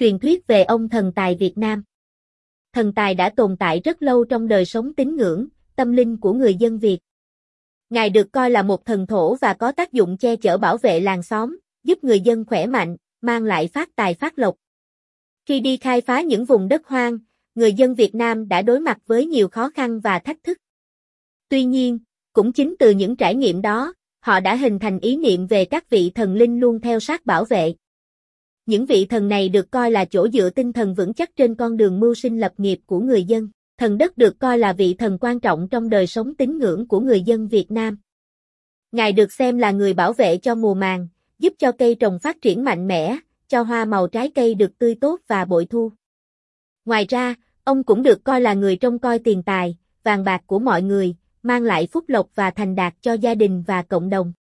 Truyền thuyết về ông thần tài Việt Nam Thần tài đã tồn tại rất lâu trong đời sống tín ngưỡng, tâm linh của người dân Việt. Ngài được coi là một thần thổ và có tác dụng che chở bảo vệ làng xóm, giúp người dân khỏe mạnh, mang lại phát tài phát lộc. Khi đi khai phá những vùng đất hoang, người dân Việt Nam đã đối mặt với nhiều khó khăn và thách thức. Tuy nhiên, cũng chính từ những trải nghiệm đó, họ đã hình thành ý niệm về các vị thần linh luôn theo sát bảo vệ. Những vị thần này được coi là chỗ dựa tinh thần vững chắc trên con đường mưu sinh lập nghiệp của người dân. Thần đất được coi là vị thần quan trọng trong đời sống tín ngưỡng của người dân Việt Nam. Ngài được xem là người bảo vệ cho mùa màng, giúp cho cây trồng phát triển mạnh mẽ, cho hoa màu trái cây được tươi tốt và bội thu. Ngoài ra, ông cũng được coi là người trông coi tiền tài, vàng bạc của mọi người, mang lại phúc lộc và thành đạt cho gia đình và cộng đồng.